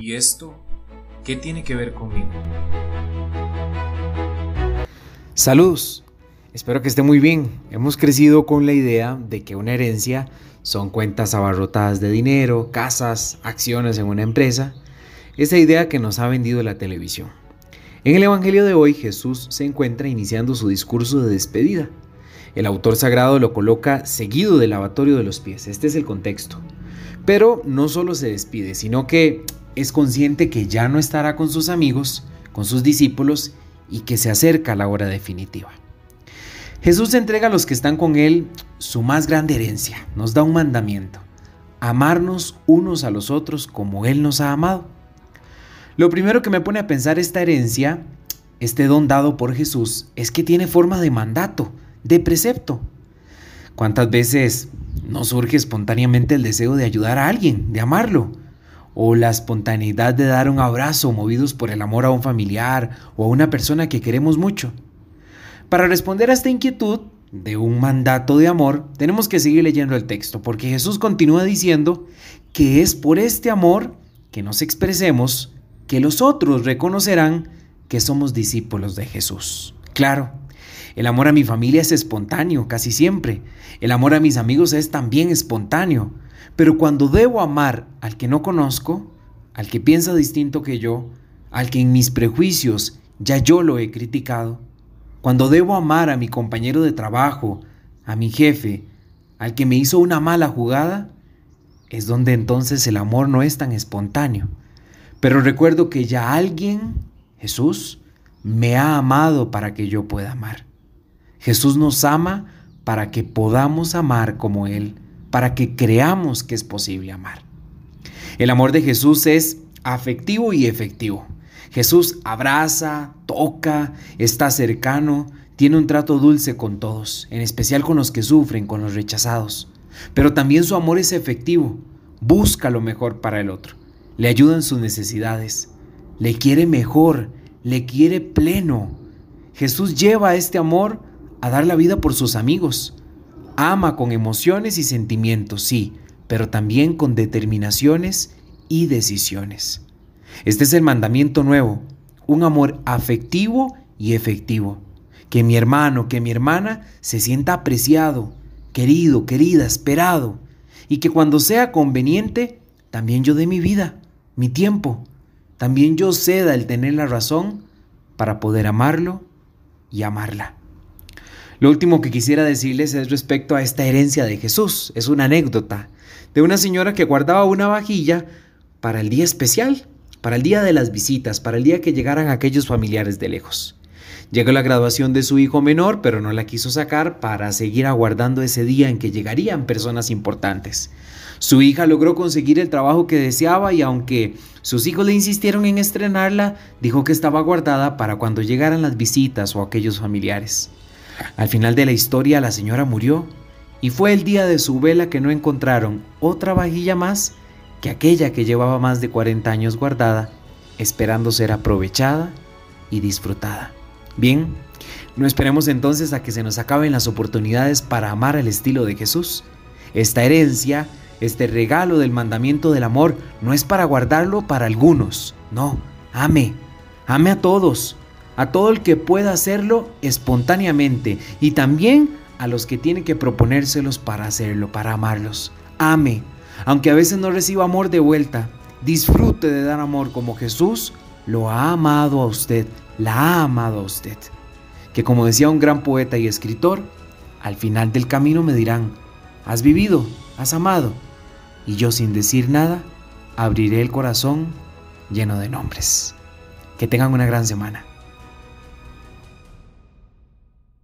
¿Y esto qué tiene que ver conmigo? Saludos, espero que esté muy bien. Hemos crecido con la idea de que una herencia son cuentas abarrotadas de dinero, casas, acciones en una empresa. Esa idea que nos ha vendido la televisión. En el Evangelio de hoy Jesús se encuentra iniciando su discurso de despedida. El autor sagrado lo coloca seguido del lavatorio de los pies. Este es el contexto. Pero no solo se despide, sino que es consciente que ya no estará con sus amigos, con sus discípulos y que se acerca la hora definitiva. Jesús entrega a los que están con Él su más grande herencia, nos da un mandamiento, amarnos unos a los otros como Él nos ha amado. Lo primero que me pone a pensar esta herencia, este don dado por Jesús, es que tiene forma de mandato, de precepto. ¿Cuántas veces nos surge espontáneamente el deseo de ayudar a alguien, de amarlo? O la espontaneidad de dar un abrazo movidos por el amor a un familiar o a una persona que queremos mucho. Para responder a esta inquietud de un mandato de amor, tenemos que seguir leyendo el texto, porque Jesús continúa diciendo que es por este amor que nos expresemos que los otros reconocerán que somos discípulos de Jesús. Claro, el amor a mi familia es espontáneo, casi siempre. El amor a mis amigos es también espontáneo. Pero cuando debo amar al que no conozco, al que piensa distinto que yo, al que en mis prejuicios ya yo lo he criticado, cuando debo amar a mi compañero de trabajo, a mi jefe, al que me hizo una mala jugada, es donde entonces el amor no es tan espontáneo. Pero recuerdo que ya alguien, Jesús, me ha amado para que yo pueda amar. Jesús nos ama para que podamos amar como Él para que creamos que es posible amar. El amor de Jesús es afectivo y efectivo. Jesús abraza, toca, está cercano, tiene un trato dulce con todos, en especial con los que sufren, con los rechazados. Pero también su amor es efectivo, busca lo mejor para el otro, le ayuda en sus necesidades, le quiere mejor, le quiere pleno. Jesús lleva este amor a dar la vida por sus amigos, Ama con emociones y sentimientos, sí, pero también con determinaciones y decisiones. Este es el mandamiento nuevo, un amor afectivo y efectivo. Que mi hermano, que mi hermana se sienta apreciado, querido, querida, esperado, y que cuando sea conveniente, también yo dé mi vida, mi tiempo, también yo ceda el tener la razón para poder amarlo y amarla. Lo último que quisiera decirles es respecto a esta herencia de Jesús. Es una anécdota de una señora que guardaba una vajilla para el día especial, para el día de las visitas, para el día que llegaran aquellos familiares de lejos. Llegó la graduación de su hijo menor, pero no la quiso sacar para seguir aguardando ese día en que llegarían personas importantes. Su hija logró conseguir el trabajo que deseaba y aunque sus hijos le insistieron en estrenarla, dijo que estaba guardada para cuando llegaran las visitas o aquellos familiares. Al final de la historia la señora murió y fue el día de su vela que no encontraron otra vajilla más que aquella que llevaba más de 40 años guardada, esperando ser aprovechada y disfrutada. Bien, no esperemos entonces a que se nos acaben las oportunidades para amar al estilo de Jesús. Esta herencia, este regalo del mandamiento del amor, no es para guardarlo para algunos, no, ame, ame a todos, a todo el que pueda hacerlo espontáneamente y también a los que tienen que proponérselos para hacerlo, para amarlos. Ame, aunque a veces no reciba amor de vuelta, disfrute de dar amor como Jesús lo ha amado a usted, la ha amado a usted. Que como decía un gran poeta y escritor, al final del camino me dirán, has vivido, has amado, y yo sin decir nada, abriré el corazón lleno de nombres. Que tengan una gran semana.